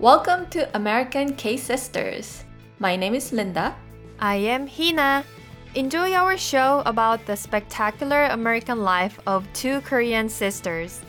Welcome to American K Sisters. My name is Linda. I am Heena. Enjoy our show about the spectacular American life of two Korean sisters.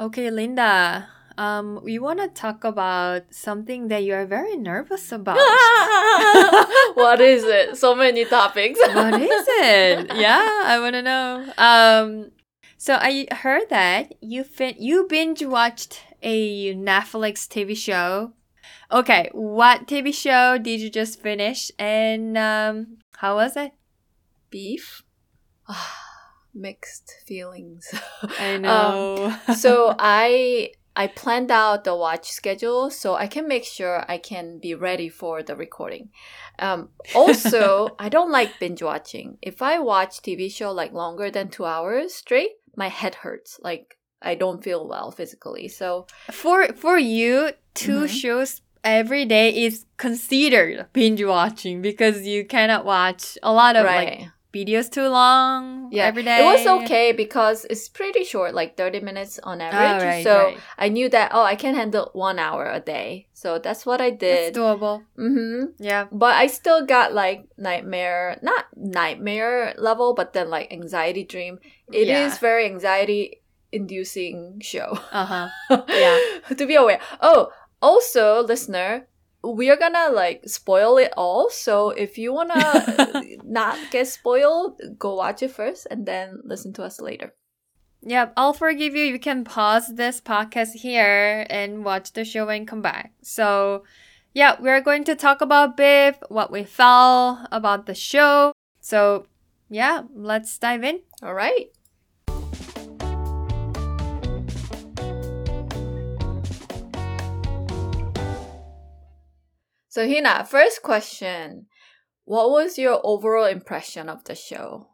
Okay, Linda. Um, we want to talk about something that you are very nervous about. what is it? So many topics. what is it? Yeah, I want to know. Um, so I heard that you fin- you binge watched a Netflix TV show. Okay, what TV show did you just finish, and um, how was it? Beef. Mixed feelings. I Um, know. so I I planned out the watch schedule so I can make sure I can be ready for the recording. Um, also, I don't like binge watching. If I watch TV show like longer than two hours straight, my head hurts. Like I don't feel well physically. So for for you, 2 Mhm. shows every day is considered binge watching because you cannot watch a lot of like right. Videos too long yeah, every day. it was okay because it's pretty short, like thirty minutes on average. right, so right. I knew that oh, I can handle one hour a day. So that's what I It's did. doable. mm-hmm. Yeah. But I still got like nightmare, not nightmare level, but then like anxiety dream. It is Yeah. very anxiety inducing show. Uh huh. Yeah. to be aware. Oh, also, listener, we are gonna like spoil it all. So if you wanna not get spoiled, go watch it first and then listen to us later. Yep, I'll forgive you. You can pause this podcast here and watch the show and come back. So, yeah, we're going to talk about Beef, what we felt about the show. So, yeah, let's dive in. All right. So Heena, first question. What was your overall impression of the show?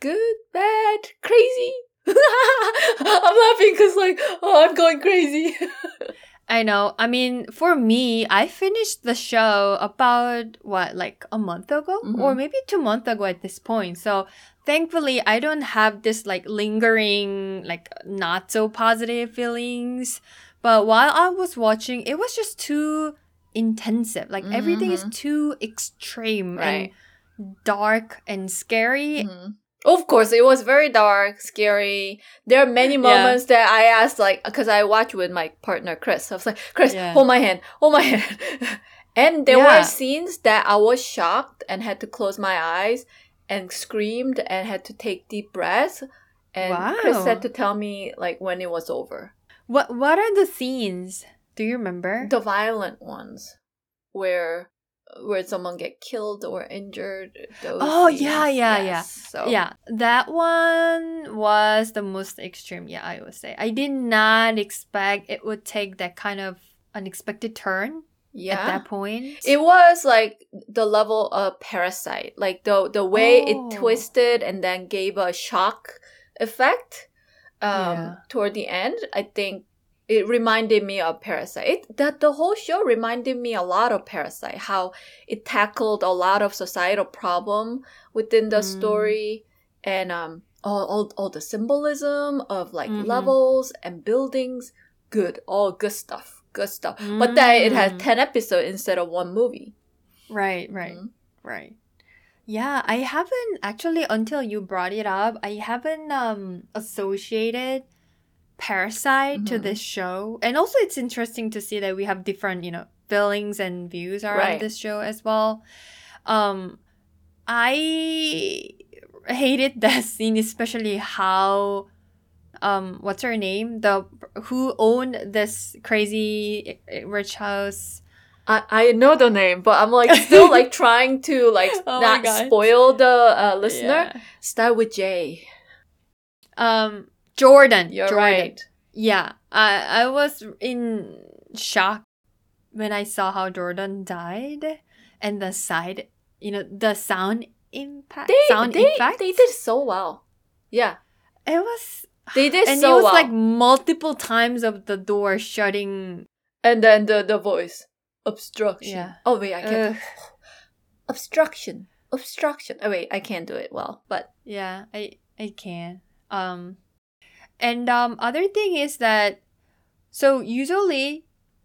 Good, bad, crazy? I'm laughing because like, oh, I'm going crazy. I know. I mean, for me, I finished the show about what, like a month ago, Mhm. or maybe two months ago at this point. So thankfully, I don't have this like lingering, like not so positive feelings. But while I was watching, it was just too intensive. Like everything is too extreme Right. and dark and scary. Mhm. Of course, it was very dark, scary. There are many Yeah. moments that I asked, like, because I watched with my partner Chris. I was like, Chris, Yeah. hold my hand, hold my hand. and there Yeah. were scenes that I was shocked and had to close my eyes and screamed and had to take deep breaths. And Chris had to tell me like when it was over. What What are the scenes? Do you remember? The violent ones, where where someone get killed or injured. Those Oh, yeah, yeah, Yes. yeah. So Yeah, that one was the most extreme. Yeah, I would say. I did not expect it would take that kind of unexpected turn yeah. at that point. It was like the level of Parasite, like the the way Oh. it twisted and then gave a shock effect um, Yeah. toward the end. I think it reminded me of Parasite. It, that the whole show reminded me a lot of Parasite. How it tackled a lot of societal problem within the Mm. story and um all, all all the symbolism of like Mhm. levels and buildings. Good, all good stuff. Good stuff. But then it had Mm. 10 episodes instead of one movie. right, right, Mhm. right. Yeah, I haven't actually until you brought it up. I haven't um associated Parasite to Mhm. this show, and also it's interesting to see that we have different, you know, feelings and views around Right. this show as well. Um, I hated that scene, especially how um what's her name the who owned this crazy eh, rich house I, I know the name, but I'm like still like trying to like Oh not spoil the uh, listener. Yeah. Start with J. um jordan You're jordan right. yeah i i was in shock when i saw how jordan died and the side you know the sound impact They sound they, effect they did so well. Yeah, it was they did and so it was well. like multiple times of the door shutting and then the the voice obstruction. Yeah. Oh wait, I can't. Ugh. obstruction. Obstruction. Oh wait, I can't do it well. But Yeah, I It can. Um, and um, other thing is that so usually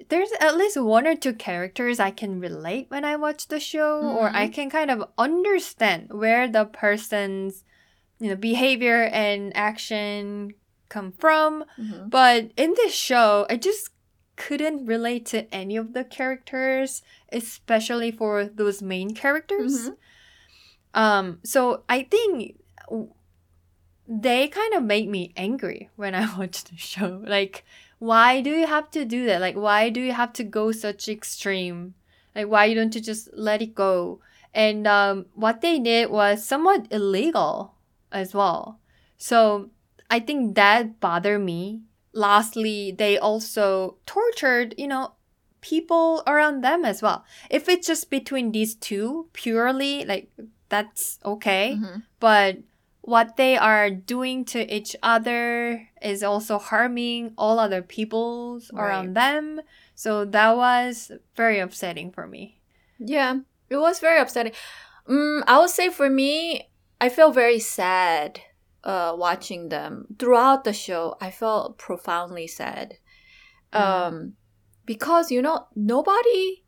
there's at least one or two characters I can relate when I watch the show, or I can kind of understand where the person's you know behavior and action come from. Mhm. But in this show, I just couldn't relate to any of the characters, especially for those main characters. Mhm. Um, so I think they kind of make me angry when I watch the show. Like, why do you have to do that? Like, why do you have to go such extreme? Like, why don't you just let it go? And um, what they did was somewhat illegal as well. So I think that bothered me. Lastly, they also tortured, you know, people around them as well. If it's just between these two, purely, like, that's okay. Mhm. But what they are doing to each other is also harming all other peoples around them. So that was very upsetting for me. Yeah, it was very upsetting. Mm, I would say for me, I feel very sad uh, watching them throughout the show. I felt profoundly sad um, because you know nobody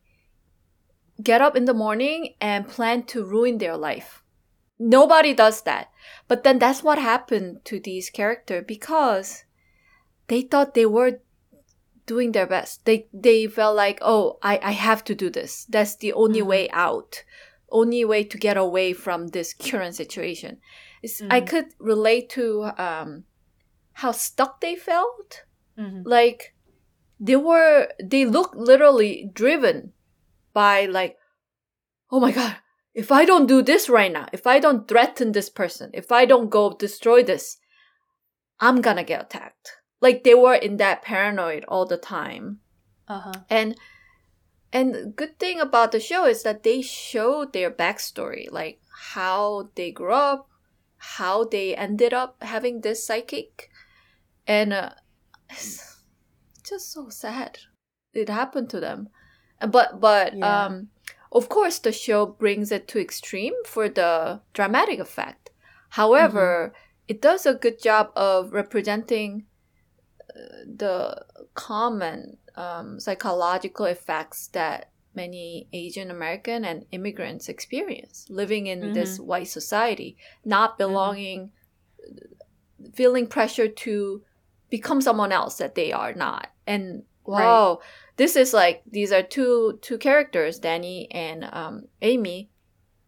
get up in the morning and plan to ruin their life. Nobody does that. But then that's what happened to these characters because they thought they were doing their best. They they felt like, oh, I, I have to do this. That's the only Mhm. way out. Only way to get away from this current situation. It's, I could relate to um, how stuck they felt. Mhm. Like they were they looked literally driven by like, oh my god, if I don't do this right now, if I don't threaten this person, if I don't go destroy this, I'm gonna get attacked. Like they were in that paranoid all the time. Uh-huh. And and good thing about the show is that they show their backstory, like how they grew up, how they ended up having this psychic, and uh, it's just so sad. It happened to them, but but Yeah. um, of course the show brings it to extreme for the dramatic effect. However, it does a good job of representing uh, the common um, psychological effects that many Asian American and immigrants experience living in this white society, not belonging, feeling pressure to become someone else that they are not. And Right. Wow, this is like these are two two characters, Danny and um, Amy,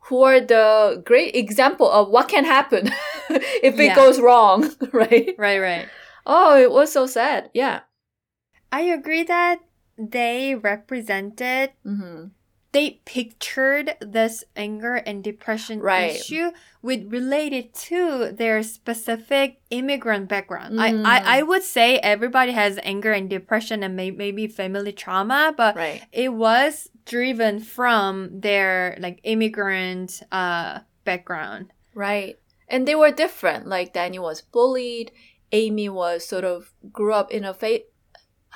who are the great example of what can happen if it Yeah. goes wrong, right? Right, right. Oh, it was so sad. Yeah. I agree that they represented hmm they pictured this anger and depression Right. issue with related to their specific immigrant background. Mm. I, I, I would say everybody has anger and depression and may, maybe family trauma, but Right. it was driven from their like immigrant uh background. Right. And they were different. Like Danny was bullied. Amy was sort of grew up in a fa-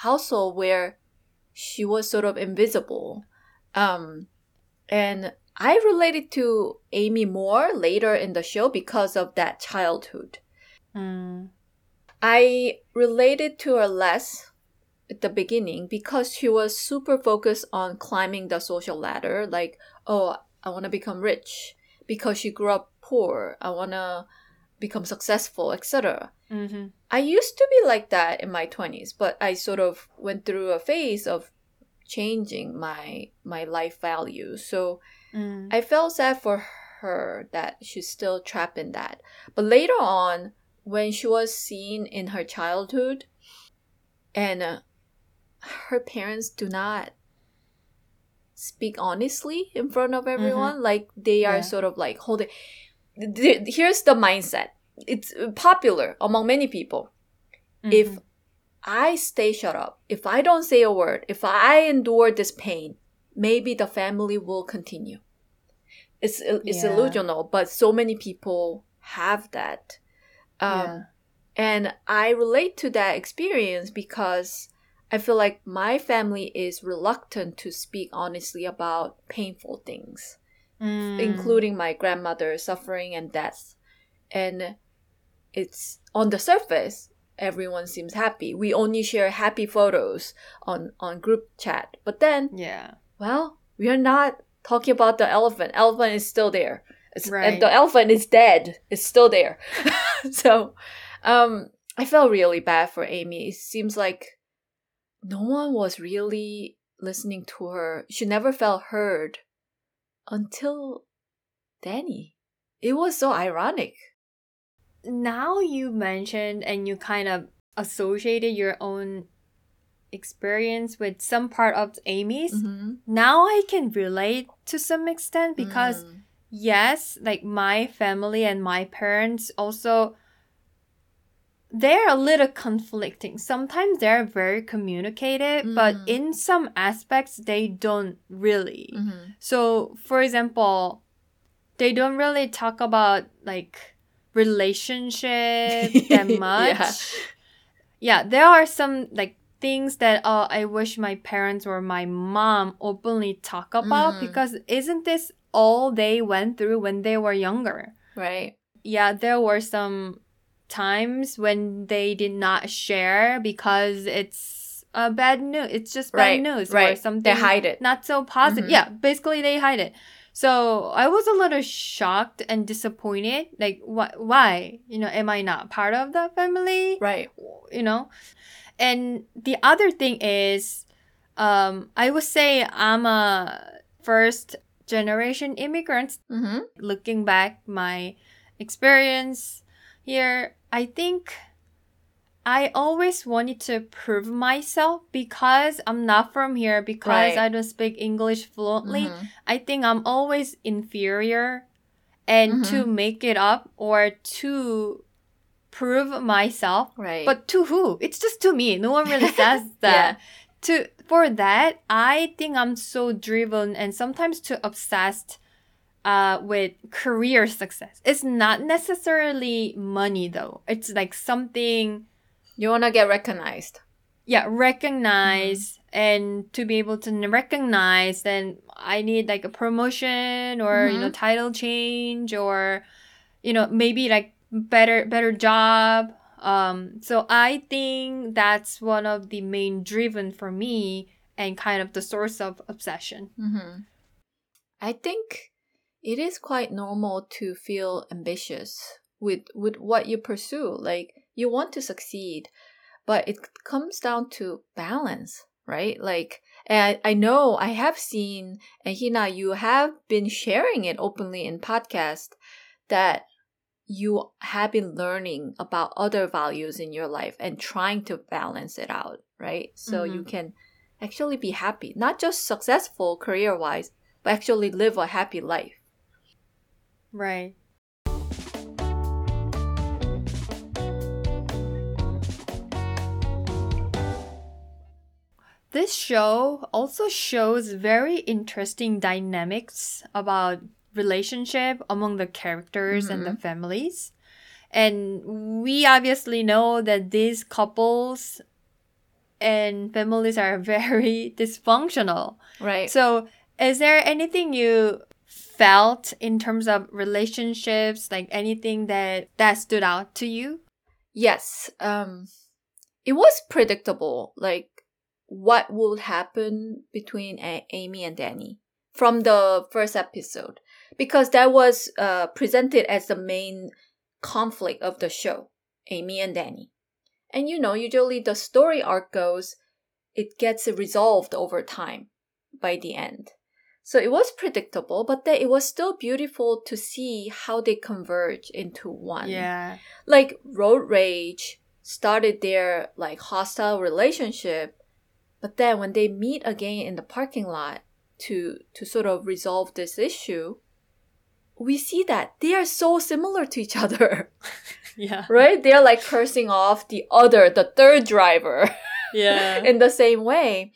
household where she was sort of invisible. Um, and I related to Amy more later in the show because of that childhood. Mm. I related to her less at the beginning because she was super focused on climbing the social ladder. Like, oh, I want to become rich because she grew up poor. I want to become successful, etc. hmm I used to be like that in my 20s, but I sort of went through a phase of changing my my life value. So Mm. I felt sad for her that she's still trapped in that. But later on, when she was seen in her childhood, and uh, her parents do not speak honestly in front of everyone, like they are Yeah. sort of like holding. Here's the mindset. It's popular among many people. If Mhm. I stay shut up, if I don't say a word, if I endure this pain, maybe the family will continue. It's it's Yeah. illusional, but so many people have that. Um, yeah. And I relate to that experience because I feel like my family is reluctant to speak honestly about painful things Mm. including my grandmother's suffering and death. And it's on the surface everyone seems happy. We only share happy photos on on group chat. But then, Yeah. well, we are not talking about the elephant. Elephant is still there. It's, Right. And the elephant is dead. It's still there. so, um, I felt really bad for Amy. It seems like no one was really listening to her. She never felt heard until Danny. It was so ironic. Now you mentioned and you kind of associated your own experience with some part of Amy's. Mm-hmm. Now I can relate to some extent because Mm. yes, like my family and my parents also they're a little conflicting. Sometimes they're very communicative, but Mm. in some aspects they don't really. Mhm. So, for example, they don't really talk about like relationship that much. yeah. there are some like things that uh, I wish my parents or my mom openly talk about Mhm. because isn't this all they went through when they were younger? right. Yeah, there were some times when they did not share because it's a bad news. It's just bad Right. news or right. something They hide it. not so positive. Mhm. Yeah, basically they hide it. So I was a little shocked and disappointed. Like, wh- why? You know, am I not part of the family? Right. You know, and the other thing is, um, I would say I'm a first generation immigrant. Mm-hmm. Looking back, my experience here, I think I always wanted to prove myself because I'm not from here, because Right. I don't speak English fluently. Mhm. I think I'm always inferior. And to Mm-hmm. make it up or to prove myself, Right. but to who? It's just to me. No one really says that. yeah. To for that, I think I'm so driven and sometimes too obsessed uh, with career success. It's not necessarily money though. It's like something you want to get recognized. yeah recognize and to be able to recognize then i need like a promotion or you know title change or you know maybe like better better job um so i think that's one of the main driven for me and kind of the source of obsession Mm-hmm. I think it is quite normal to feel ambitious with with what you pursue. Like you want to succeed, but it comes down to balance, right? Like, and I, know I have seen, and Heena, you have been sharing it openly in podcast that you have been learning about other values in your life and trying to balance it out, right? So you mm-hmm. can actually be happy, not just successful career wise, but actually live a happy life. right This show also shows very interesting dynamics about relationship among the characters and the families. And we obviously know that these couples and families are very dysfunctional. Right. So, is there anything you felt in terms of relationships, like anything that that stood out to you? yes, um, it was predictable, like what would happen between A- Amy and Danny from the first episode, because that was uh, presented as the main conflict of the show, Amy and Danny. And you know, usually the story arc goes, it gets resolved over time by the end. So it was predictable, but then it was still beautiful to see how they converge into one. Yeah. Like Road Rage started their like hostile relationship, but then when they meet again in the parking lot to to sort of resolve this issue, we see that they are so similar to each other, Yeah. right? They're like cursing off the other, the third driver. Yeah. in the same way.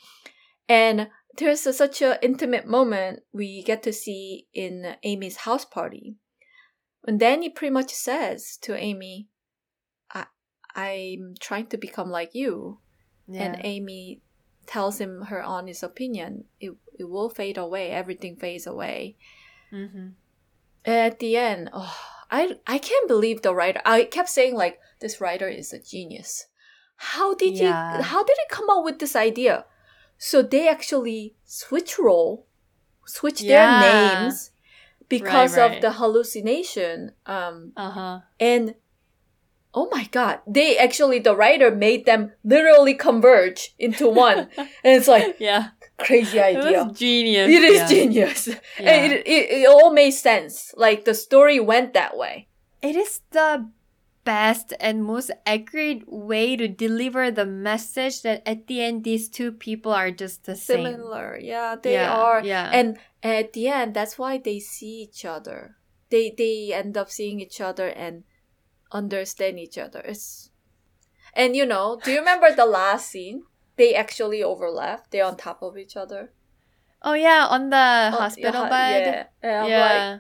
And there's a, such an intimate moment we get to see in Amy's house party. When Danny pretty much says to Amy, I, I'm trying to become like you. And Amy tells him her honest opinion. It, it will fade away. Everything fades away. mm-hmm. At the end, oh, I I can't believe the writer. I kept saying like this writer is a genius. How did Yeah. you? How did it come up with this idea? So they actually switch role, switch their names because Right, of the hallucination. Um, Uh huh. and oh my god, they actually the writer made them literally converge into one, and it's like Yeah. crazy It idea. was genius. It is yeah. genius. Yeah. And it, it, it all made sense. Like the story went that way. It is the best and most accurate way to deliver the message that at the end these two people are just the same. Similar. Yeah, they Yeah, are. yeah. And at the end, that's why they see each other. They they end up seeing each other and understand each other. It's and you know, do you remember the last scene? They actually overlap. They're on top of each other. Oh yeah, on the Oh, hospital yeah, bed. Yeah. Yeah.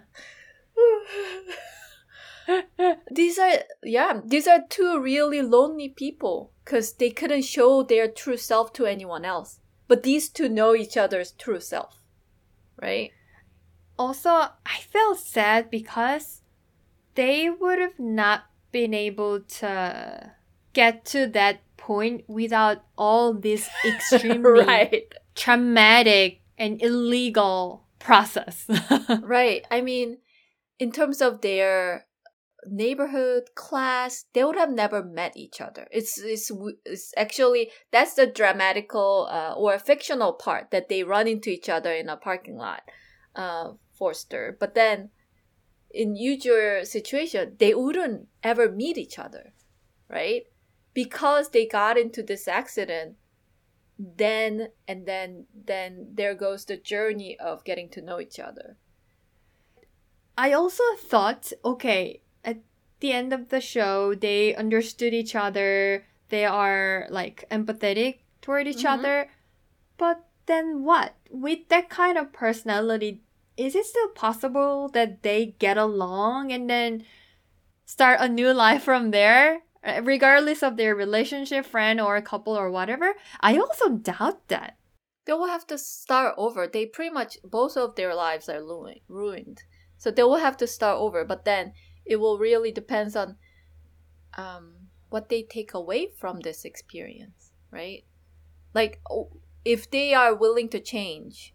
like, these are yeah, these are two really lonely people because they couldn't show their true self to anyone else. But these two know each other's true self, right? also, I felt sad because they would have not been able to get to that point without all this extremely right, traumatic and illegal process. right. I mean, in terms of their neighborhood class, they would have never met each other. It's it's it's actually that's the dramatical uh, or fictional part that they run into each other in a parking lot, uh, Forster. But then, in usual situation, they wouldn't ever meet each other, right? Because they got into this accident. Then and then then there goes the journey of getting to know each other. I also thought, okay, at the end of the show, they understood each other. They are like empathetic toward each Mhm. other. But then what? With that kind of personality, is it still possible that they get along and then start a new life from there? Uh, Regardless of their relationship, friend, or couple, or whatever, I also doubt that. they will have to start over. They pretty much both of their lives are ruined. So they will have to start over. But then it will really depends on um, what they take away from this experience, right? Like oh, if they are willing to change.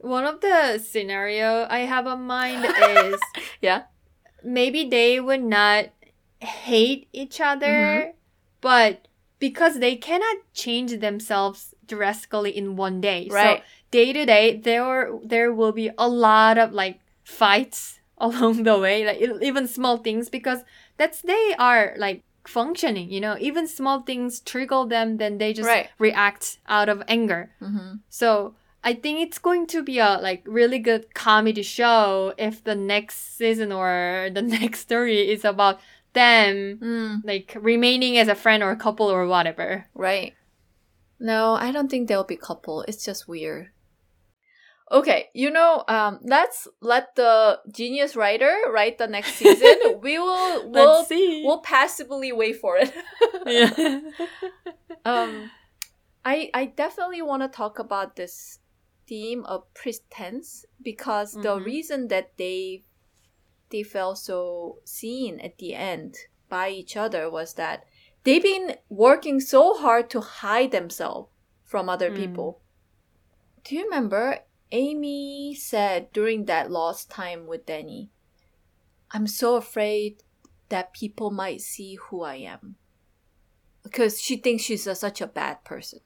One of the scenario I have on mind is Yeah. maybe they would not hate each other, but because they cannot change themselves drastically in one day. Right. So day to day, there there will be a lot of like fights along the way, like even small things, because that's they are like functioning. You know, even small things trigger them, then they just Right. react out of anger. Mm-hmm. So I think it's going to be a like really good comedy show if the next season or the next story is about them Mm, like remaining as a friend or a couple or whatever. right. No, I don't think they'll be couple. It's just weird. Okay, you know, um, let's let the genius writer write the next season. we will we'll Let's see. we'll passively wait for it. yeah. um, I I definitely want to talk about this theme of pretense because the Mhm. reason that they they felt so seen at the end by each other was that they've been working so hard to hide themselves from other Mm. people. Do you remember Amy said during that lost time with Danny, I'm so afraid that people might see who I am. Because she thinks she's a, such a bad person.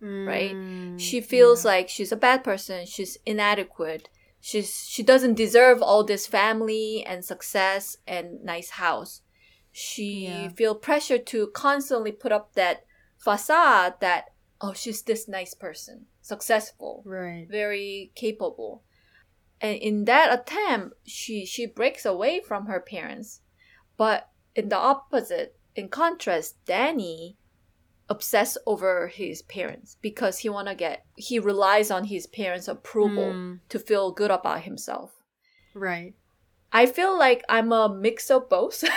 Right? Mm, She feels yeah. like she's a bad person, she's inadequate. She's she doesn't deserve all this family and success and nice house. She Yeah. feel pressure to constantly put up that facade that oh she's this nice person, successful, right. very capable. And in that attempt, she she breaks away from her parents. But in the opposite, in contrast, Danny obsess over his parents because he wanna get he relies on his parents' approval Mm, to feel good about himself. right. I feel like I'm a mix of both.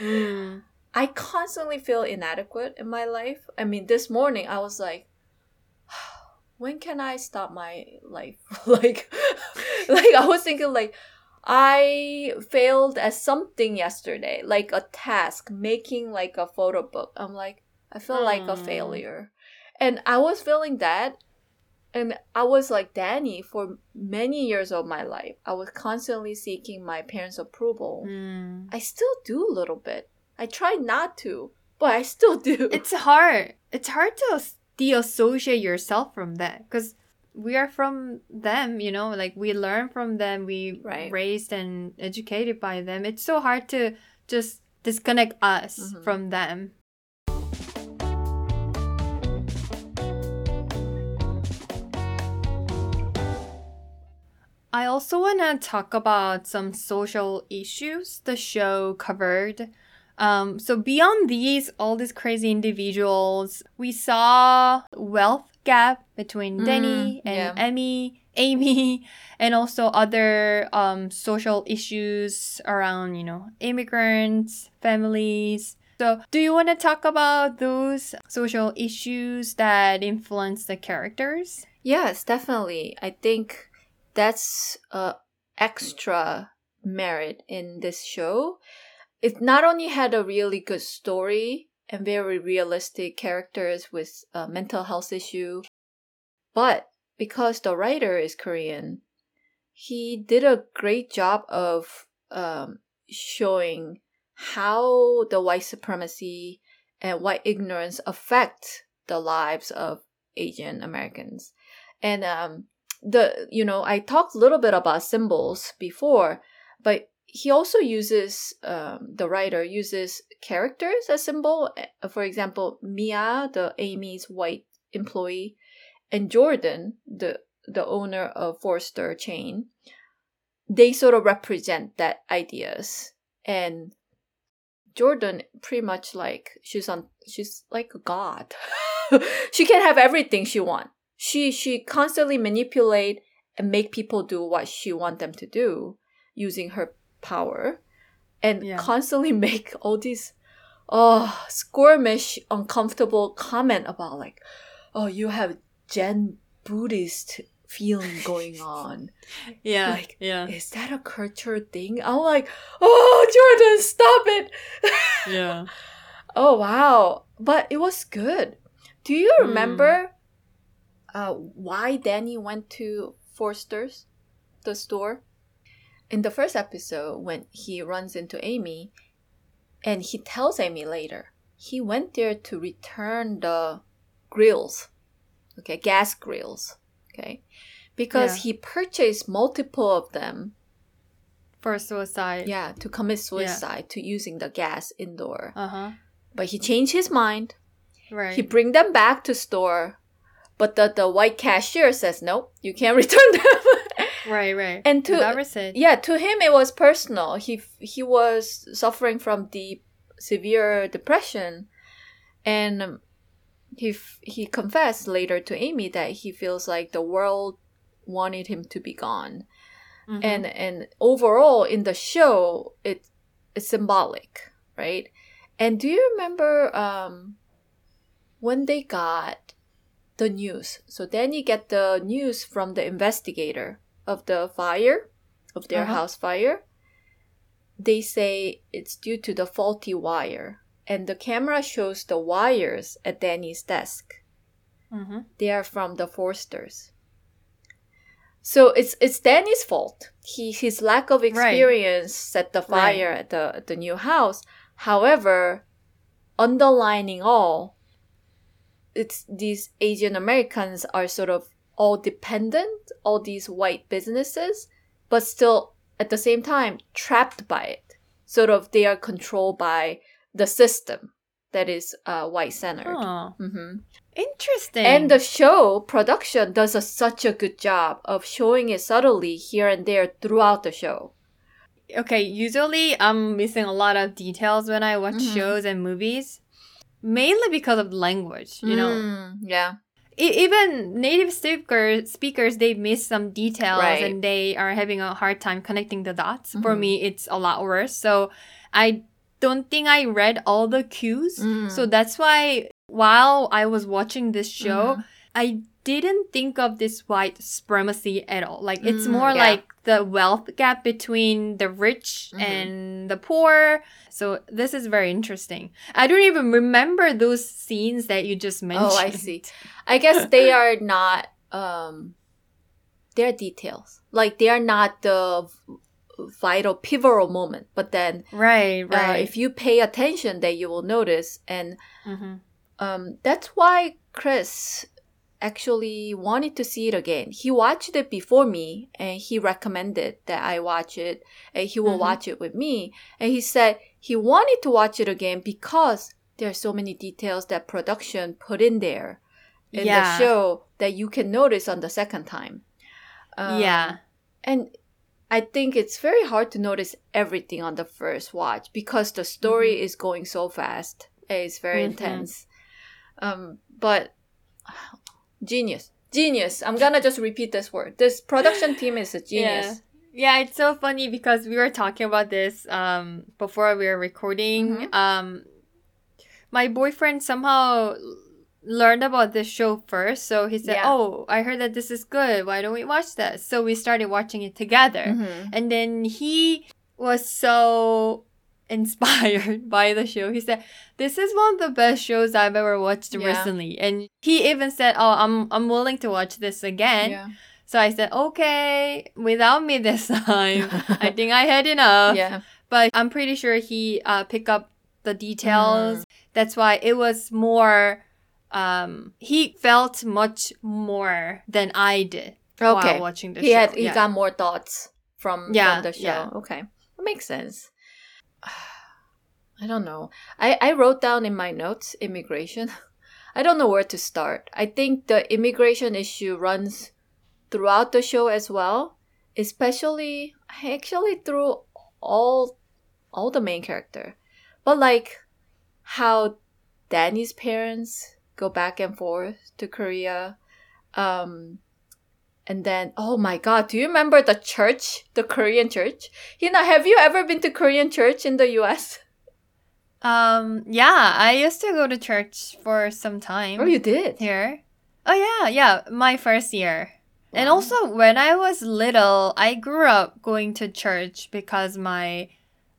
Mm, I constantly feel inadequate in my life. I mean, this morning I was like, when can I stop my life? like, like I was thinking like, I failed at something yesterday, like a task, making like a photo book. I'm like, I feel like a Hmm. failure. And I was feeling that. And I was like Danny for many years of my life. I was constantly seeking my parents' approval. Mm. I still do a little bit. I try not to, but I still do. It's hard. It's hard to as- de-associate yourself from that because we are from them, you know, like we learn from them, we Right. raised and educated by them. It's so hard to just disconnect us Mhm. from them. I also want to talk about some social issues the show covered. Um, so beyond these, all these crazy individuals, we saw wealth gap between Mm, Denny and yeah. Emmy, Amy, and also other um, social issues around, you know, immigrants, families. So, do you want to talk about those social issues that influence the characters? Yes, definitely. I think that's a extra merit in this show. It not only had a really good story and very realistic characters with a mental health issue, but because the writer is Korean, he did a great job of um, showing how the white supremacy and white ignorance affect the lives of Asian Americans. And um, the you know I talked a little bit about symbols before, but he also uses um, the writer uses characters as symbol. Uh, For example, Mia, the Amy's white employee, and Jordan, the the owner of Forster chain, they sort of represent that ideas. And Jordan pretty much like she's on she's like a god. she can have everything she want. She she constantly manipulate and make people do what she want them to do using her power and Yeah. constantly make all these oh squirmish uncomfortable comment about like oh you have Zen Buddhist feeling going on. Yeah. Like, yeah. Is that a culture thing? I'm like, oh Jordan, stop it. Yeah. Oh wow. But it was good. Do you Hmm. remember uh, why Danny went to Forster's, the store? In the first episode, when he runs into Amy, and he tells Amy later, he went there to return the grills, okay, gas grills, okay, because Yeah. he purchased multiple of them, For suicide. yeah, to commit suicide to using the gas indoor. Uh huh. But he changed his mind. Right. He bring them back to store, but the, the white cashier says nope, you can't return them. right. Right. and to yeah, to him it was personal. He he was suffering from deep, severe depression, and he he confessed later to Amy that he feels like the world wanted him to be gone. Mhm. and and overall in the show it it's symbolic right and do you remember um when they got the news so then you get the news from the investigator of the fire of their Uh-huh. house fire they say it's due to the faulty wire and the camera shows the wires at danny's desk Mhm. they are from the Forsters. So it's it's Danny's fault. He his lack of experience set the fire at the at the new house. However, underlining all, it's these Asian Americans are sort of all dependent, all these white businesses, but still at the same time trapped by it. Sort of they are controlled by the system that is uh, white centered. Oh, hmm interesting. and the show production does a, such a good job of showing it subtly here and there throughout the show. okay, usually I'm missing a lot of details when I watch Mhm. shows and movies, mainly because of language. You know, Mm, yeah. Even native speaker speakers they miss some details Right. and they are having a hard time connecting the dots. For Mhm. me, it's a lot worse. So I don't think I read all the cues. Mm. So that's why while I was watching this show, Mhm. I didn't think of this white supremacy at all. Like it's Mm, more yeah. like the wealth gap between the rich Mhm. and the poor. So this is very interesting. I don't even remember those scenes that you just mentioned. Oh, I see. I guess they are not um they're details. Like they are not the vital pivotal moment, but then Right, uh, right. if you pay attention that you will notice and Mhm. um that's why Chris actually wanted to see it again. He watched it before me and he recommended that I watch it and he will Mhm. watch it with me. And he said he wanted to watch it again because there are so many details that production put in there in Yeah. the show that you can notice on the second time. Um, yeah. And I think it's very hard to notice everything on the first watch because the story is going so fast. It's very Mhm. intense. Um, but genius, genius. I'm gonna just repeat this word. This production team is a genius. Yeah, yeah it's so funny because we were talking about this um before we were recording. Mhm. Um my boyfriend somehow learned about this show first, so he said, Yeah. "Oh, I heard that this is good. Why don't we watch that?" So we started watching it together. Mhm. And then he was so inspired by the show. He said, "This is one of the best shows I've ever watched Yeah. recently." And he even said, "Oh, I'm I'm willing to watch this again." Yeah. So I said, "Okay, without me this time. I think I had enough." yeah. But I'm pretty sure he uh picked up the Mm. details. That's why it was more um he felt much more than I did Okay. while watching the He show. had he yeah. got more thoughts from Yeah, from the show. yeah. Okay, that makes sense. I don't know. I I wrote down in my notes immigration. I don't know where to start. I think the immigration issue runs throughout the show as well, especially actually through all all the main character. But like how Danny's parents go back and forth to Korea. Um and then oh my god, do you remember the church? The Korean church? Heena, have you ever been to Korean church in the US? Um, yeah, I used to go to church for some time Oh you did. here. Oh yeah, yeah, my first year. And also when I was little, I grew up going to church because my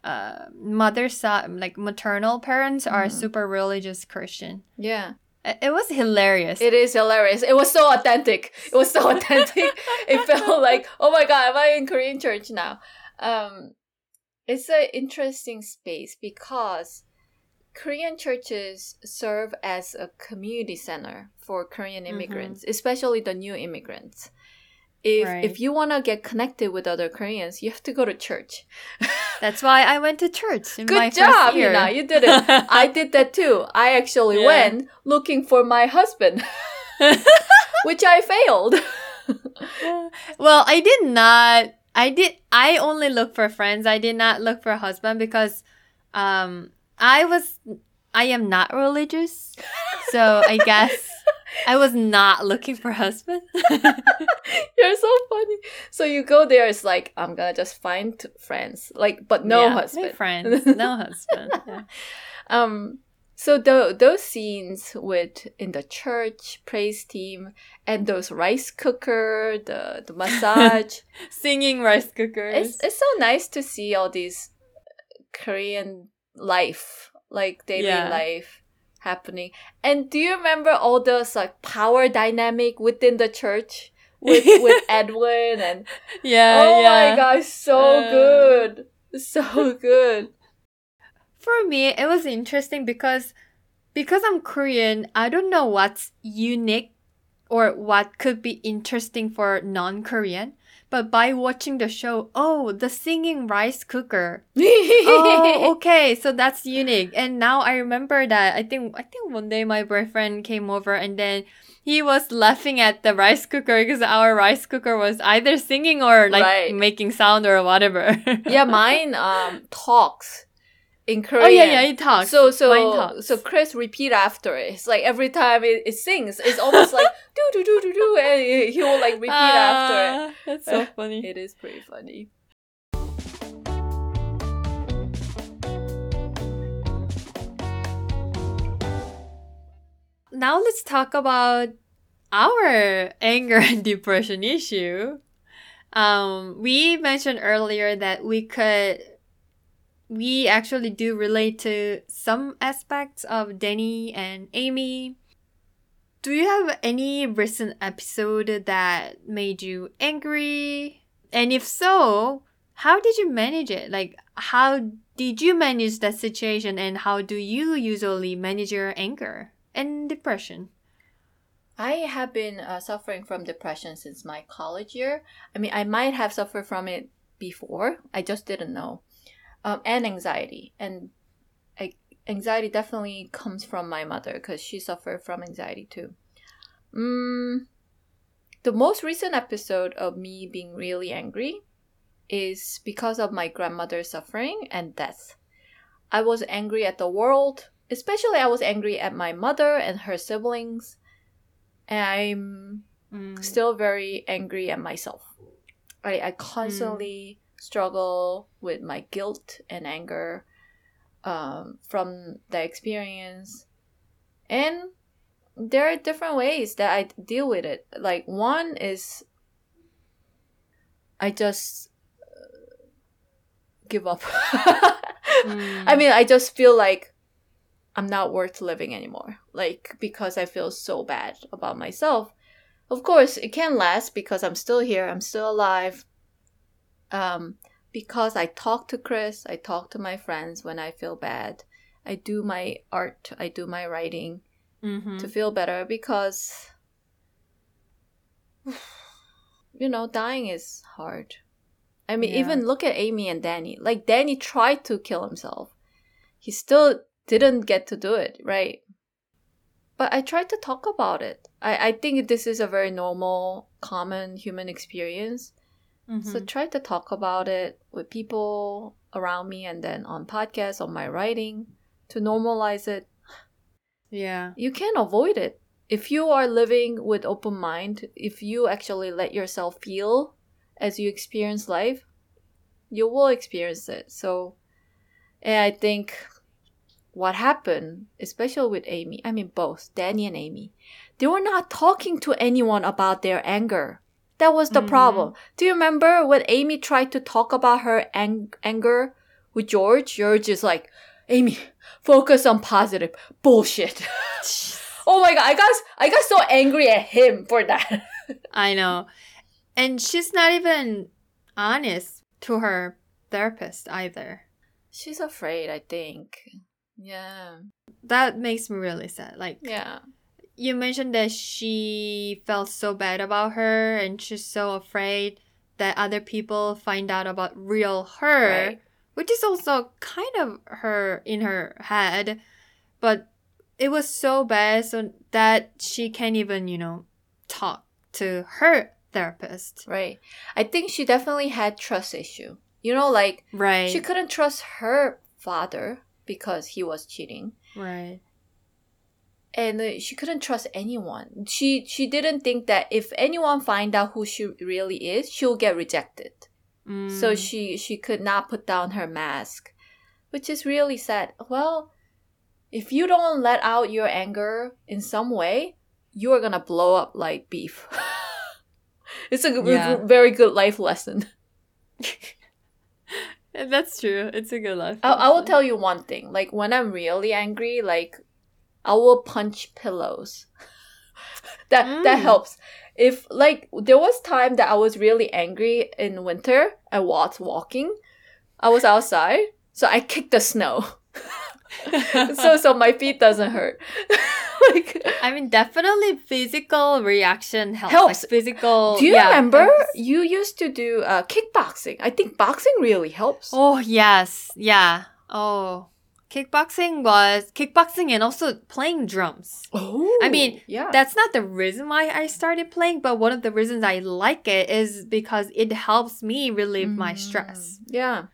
uh, mother's side, like maternal parents, are Mhm. super religious Christian. Yeah. It, was hilarious. It is hilarious. It was so authentic. It was so authentic. it felt like, oh my god, am I in Korean church now? Um, it's an interesting space because Korean churches serve as a community center for Korean Mhm. immigrants, especially the new immigrants. If Right. if you want to get connected with other Koreans, you have to go to church. That's why I went to church in my Good job, first year. Heena. You did it. I did that too. I actually Yeah. went looking for my husband, which I failed. well, I did not. I did. I only look for friends. I did not look for a husband because, um, I was. I am not religious, so I guess I was not looking for husband. You're so funny. So you go there, it's like, I'm gonna just find friends. Like, but no Yeah, husband. Friends. No husband. Yeah. Um, so the, those scenes with in the church praise team and those rice cooker, the, the massage, Singing rice cookers. it's, it's so nice to see all these Korean life, like daily Yeah. life happening. And do you remember all those like power dynamic within the church with with Edwin and yeah. oh yeah. my gosh, so Uh. good, so good. For me, it was interesting because because I'm Korean, I don't know what's unique or what could be interesting for non-Korean. But by watching the show, oh, the singing rice cooker. oh, okay, so that's unique. And now I remember that. I think I think one day my boyfriend came over and then he was laughing at the rice cooker because our rice cooker was either singing or like Right. making sound or whatever. yeah, mine um talks in Korean. Oh yeah, yeah, he talks. So so talks. so Chris repeat after it. It's like every time it, it sings, it's almost like do do do do do, and he will like repeat after Ah, That's so funny. it. It is pretty funny. now let's talk about our anger and depression issue, um, we mentioned earlier that we could, we actually do relate to some aspects of Danny and Amy. Do you have any recent episode that made you angry? And if so, how did you manage it? Like, how did you manage that situation and how do you usually manage your anger and depression? I have been uh, suffering from depression since my college year. I mean, I might have suffered from it before. I just didn't know. Um, and anxiety. And anxiety definitely comes from my mother because she suffered from anxiety too. Mm, the most recent episode of me being really angry is because of my grandmother's suffering and death. I was angry at the world, especially I was angry at my mother and her siblings and I'm mm. still very angry at myself. I, I constantly mm. Struggle with my guilt and anger um, from the experience. And there are different ways that I deal with it. Like, one is I just uh, give up. mm. I mean, I just feel like I'm not worth living anymore. Like, because I feel so bad about myself. Of course, it can last because I'm still here, I'm still alive. Um, because I talk to Chris, I talk to my friends when I feel bad. I do my art, I do my writing mm-hmm. to feel better because, you know, dying is hard. I mean, yeah. even look at Amy and Danny. Like, Danny tried to kill himself. He still didn't get to do it, right? But I tried to talk about it. I, I think this is a very normal, common human experience. Mm-hmm. So try to talk about it with people around me and then on podcasts, on my writing to normalize it. Yeah. You can't avoid it. If you are living with open mind, if you actually let yourself feel as you experience life, you will experience it. So and I think what happened, especially with Amy, I mean both Danny and Amy, they were not talking to anyone about their anger. That was the mm-hmm. problem. Do you remember when Amy tried to talk about her ang- anger with George? George is like, Amy, focus on positive bullshit. oh my god, I got I got so angry at him for that. I know. And she's not even honest to her therapist either. She's afraid, I think. Yeah. That makes me really sad. Like, yeah. You mentioned that she felt so bad about her and she's so afraid that other people find out about real her, right. which is also kind of her in her head. But it was so bad so that she can't even, you know, talk to her therapist. Right. I think she definitely had trust issue. You know, like right. she couldn't trust her father because he was cheating. Right. And uh, she couldn't trust anyone. She she didn't think that if anyone find out who she really is, she'll get rejected. Mm. So she she could not put down her mask, which is really sad. Well, if you don't let out your anger in some way, you are gonna blow up like beef. it's a yeah. very good life lesson. That's true. It's a good life. I, I will tell you one thing. Like when I'm really angry, like I will punch pillows. that mm. that helps. If like there was time that I was really angry in winter, I was walking. I was outside, so I kicked the snow. so so my feet doesn't hurt. like I mean, definitely physical reaction helps. helps. Like physical. Do you yeah, remember helps. you used to do uh, kickboxing? I think boxing really helps. Oh yes, yeah. Oh, kickboxing was kickboxing and also playing drums. Oh, I mean, yeah. That's not the reason why I started playing, but one of the reasons I like it is because it helps me relieve mm. my stress. Yeah.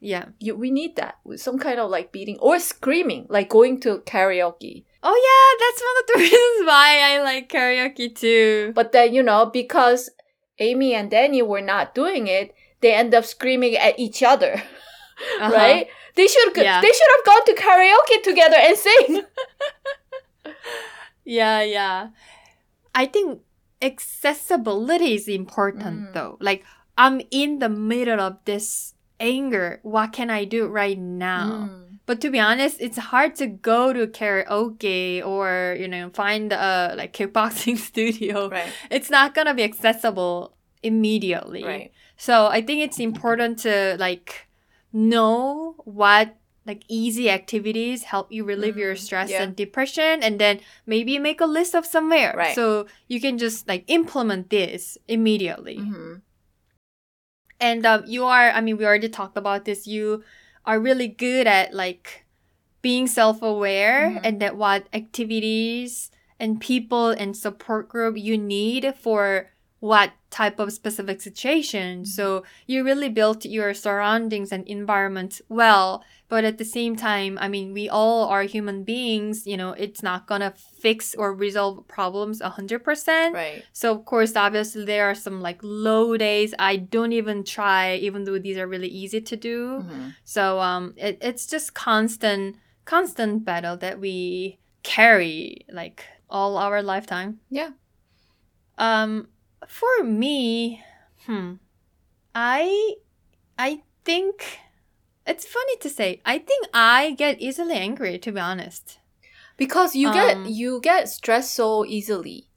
Yeah. You, we need that. Some kind of like beating or screaming, like going to karaoke. Oh yeah, that's one of the reasons why I like karaoke too. But then, you know, because Amy and Danny were not doing it, they end up screaming at each other. Uh-huh. Right? They should yeah. they should have gone to karaoke together and sing. yeah, yeah. I think accessibility is important Mm. though. Like I'm in the middle of this anger. What can I do right now? Mm. But to be honest, it's hard to go to karaoke or you know find a like kickboxing studio. Right. It's not gonna be accessible immediately. Right. So I think it's important to like know what like easy activities help you relieve your Mm, stress yeah. and depression and then maybe make a list of somewhere Right. so you can just like implement this immediately hmm and um, you are i mean we already talked about this you are really good at like being self-aware Mhm. and that what activities and people and support group you need for what type of specific situation so you really built your surroundings and environment well but at the same time i mean we all are human beings you know it's not gonna fix or resolve problems 100% Right. so of course, obviously there are some like low days. I don't even try, even though these are really easy to do. Mhm. So um, it, it's just constant, constant battle that we carry like all our lifetime. Yeah. Um, for me, hmm, I, I think it's funny to say. I think I get easily angry. To be honest. Because you get Um, you get stressed so easily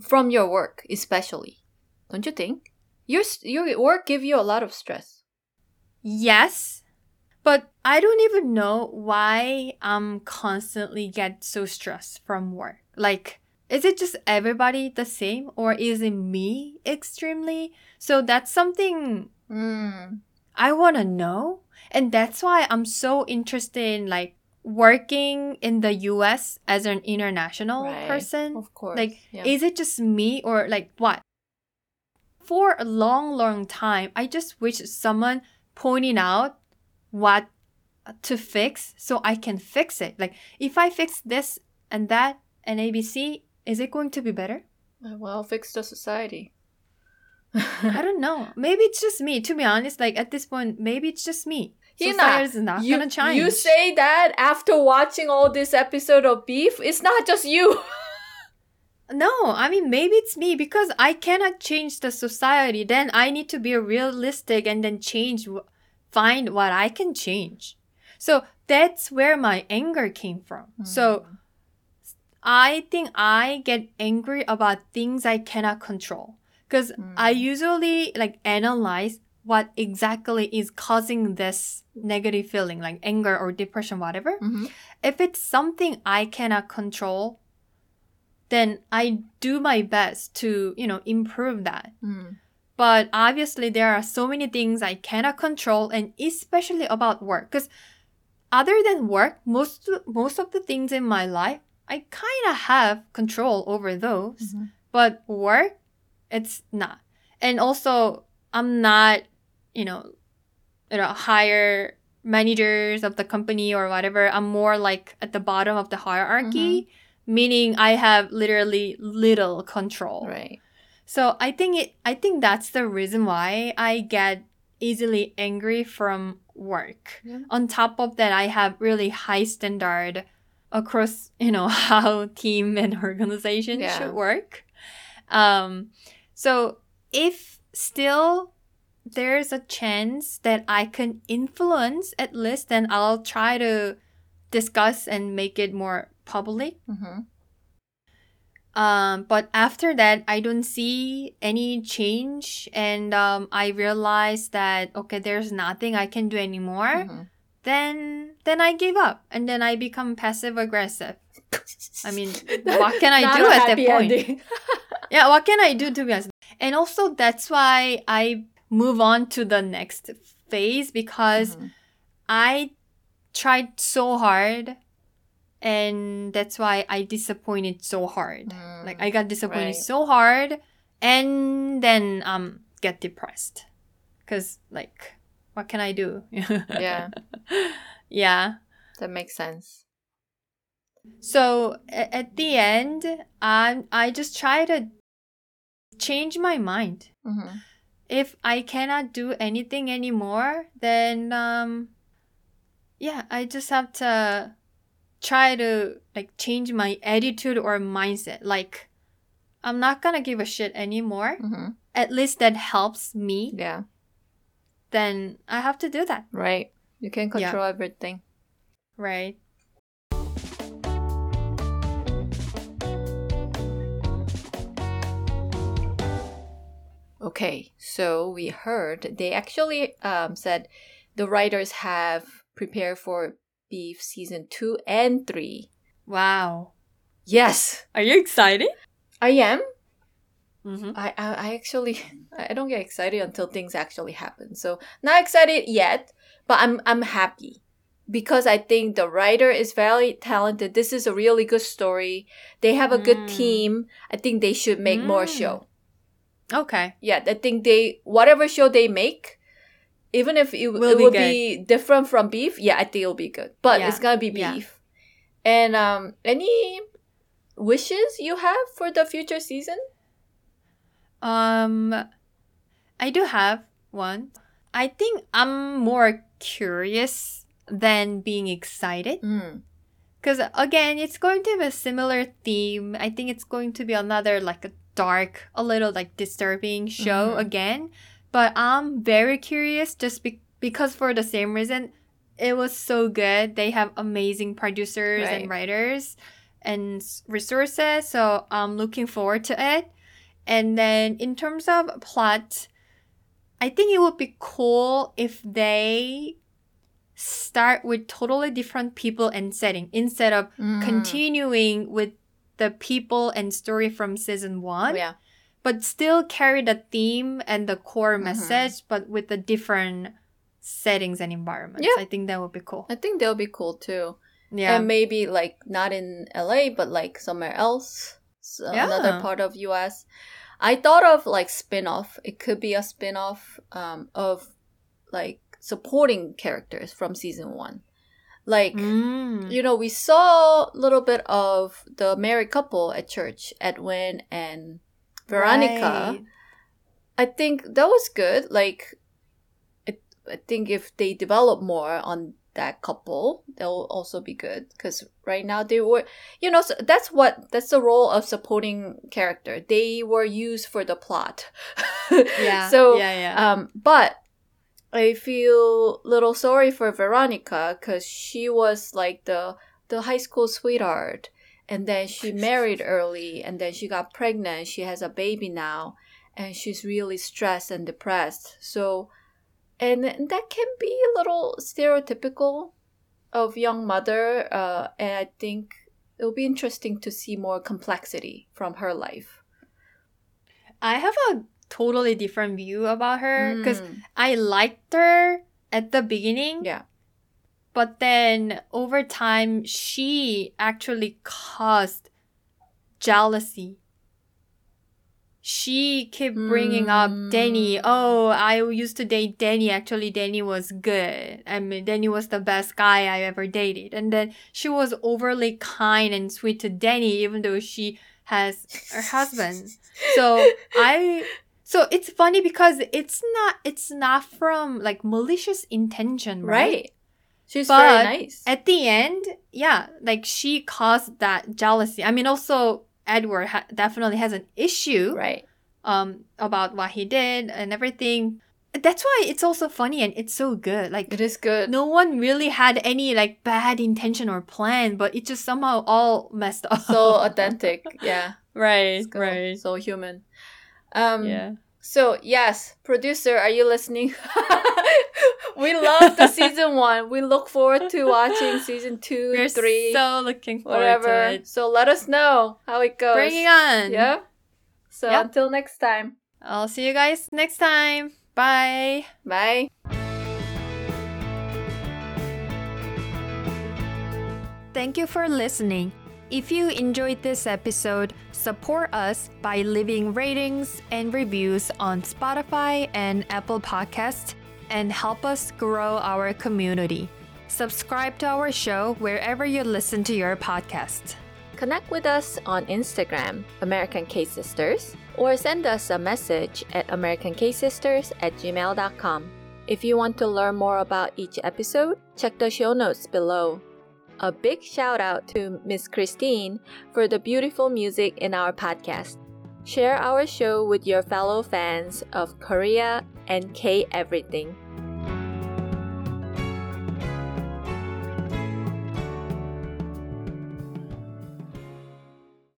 from your work, especially. Don't you think? Your your work give you a lot of stress. Yes, but I don't even know why I'm constantly get so stressed from work. Like, is it just everybody the same or is it me extremely? So that's something Mm. I want to know. And that's why I'm so interested in like working in the US as an international Right. person. Of course. Like, yeah. is it just me or like what? For a long, long time, I just wish someone pointing out what to fix so I can fix it. Like, if I fix this and that and ABC, is it going to be better? Uh, well, fix the society. I don't know. Maybe it's just me. To be honest, like at this point, maybe it's just me. Heena, Society is not you, gonna change. you say that after watching all this episode of Beef. It's not just you. No, I mean maybe it's me because I cannot change the society. Then I need to be realistic and then change, find what I can change. So that's where my anger came from. So I think I get angry about things I cannot control because Mm. I usually like analyze what exactly is causing this negative feeling, like anger or depression, whatever Mhm. if it's something I cannot control, then I do my best to, you know, improve that. Mm. But obviously, there are so many things I cannot control, and especially about work. Because other than work, most most of the things in my life, I kind of have control over those. Mhm. But work, it's not. And also, I'm not, you know, you know, higher managers of the company or whatever. I'm more like at the bottom of the hierarchy, meaning I have literally little control. Right. So I think it I think that's the reason why I get easily angry from work. Yeah. On top of that I have really high standard across, you know, how team and organization Yeah. should work. Um so if still there's a chance that I can influence at least then I'll try to discuss and make it more public Mm-hmm. um, but after that, I don't see any change, and um, I realized that okay, there's nothing I can do anymore. Mhm. Then, then I give up, and then I become passive aggressive. I mean, what can I do at that point? Yeah, what can I do to be honest? And also, that's why I move on to the next phase because Mhm. I tried so hard, and that's why I disappointed so hard. Mm. Like I got disappointed Right. so hard, and then um get depressed, cause like what can I do? yeah, yeah. that makes sense. So at the end, I I just try to change my mind. Mm-hmm. If I cannot do anything anymore, then um yeah, I just have to try to like change my attitude or mindset. Like I'm not gonna give a shit anymore. hmm At least that helps me. Yeah, Then I have to do that. right. You can Yeah. control everything. Right. Okay, so we heard they actually um, said the writers have prepared for Beef season two and three. Wow. Yes, Are you excited? I am. Mm-hmm. I, I, I actually I don't get excited until things actually happen. So not excited yet, but I'm I'm happy because I think the writer is very talented. This is a really good story. They have a good Mm. team. I think they should make more Mm. show. Okay. Yeah, I think they whatever show they make, even if it, Will it be will be different from beef, yeah, I think it'll be good. But Yeah, it's gonna be yeah. beef. And um, any wishes you have for the future season? Um, I do have one. I think I'm more curious than being excited. Mm. Because again, it's going to be a similar theme. I think it's going to be another like a dark, a little like disturbing show Mhm. again. But I'm very curious just be- because for the same reason, it was so good. They have amazing producers and writers and resources. So I'm looking forward to it. And then in terms of plot, I think it would be cool if they start with totally different people and setting instead of Mm. continuing with the people and story from season one. yeah. but still carry the theme and the core Mhm. message, but with the different settings and environments. Yeah. I think that would be cool. I think that would be cool too. Yeah. And maybe like not in LA, but like somewhere else, Yeah. another part of US. I thought of like spin-off. It could be a spin-off um, of like supporting characters from season one. Like Mm. you know, we saw a little bit of the married couple at church, Edwin and Veronica. Right. I think that was good. Like, I, I think if they develop more on that couple, they'll also be good. Because right now they were, you know, so that's what that's the role of supporting character. They were used for the plot. Yeah. So, yeah, yeah. um, but I feel little sorry for Veronica because she was like the the high school sweetheart, and then she married early, and then she got pregnant. She has a baby now, and she's really stressed and depressed. So, and, that can be a little stereotypical of young mother. Uh, and I think it'll be interesting to see more complexity from her life. I have a totally different view about her because Mm, I liked her at the beginning. yeah, But then over time, she actually caused jealousy. She kept bringing up Danny. Mm. Oh, I used to date Danny. Actually, Danny was good. I mean, Danny was the best guy I ever dated. And then she was overly kind and sweet to Danny, even though she has her husband. So I so it's funny because it's not it's not from like malicious intention, right? right. She's But very nice. At the end, yeah, like she caused that jealousy. I mean, also Edward ha- definitely has an issue right. um about what he did and everything. That's why it's also funny and it's so good. Like It is good. no one really had any like bad intention or plan, but it just somehow all messed up. So authentic. Yeah. right, cool. So human. Um, yeah. So yes, producer, are you listening? we love the season one. We look forward to watching season 2 We're three, so looking forward whatever. to it. So let us know how it goes. Bring it on. Yeah. So Yep. until next time. I'll see you guys next time. Bye. Bye. Thank you for listening. If you enjoyed this episode, support us by leaving ratings and reviews on Spotify and Apple Podcasts and help us grow our community. Subscribe to our show wherever you listen to your podcast. Connect with us on Instagram, American K Sisters, or send us a message at AmericanKsisters at gmail.com. If you want to learn more about each episode, check the show notes below. A big shout out to Miss Christine for the beautiful music in our podcast. Share our show with your fellow fans of Korea and K everything.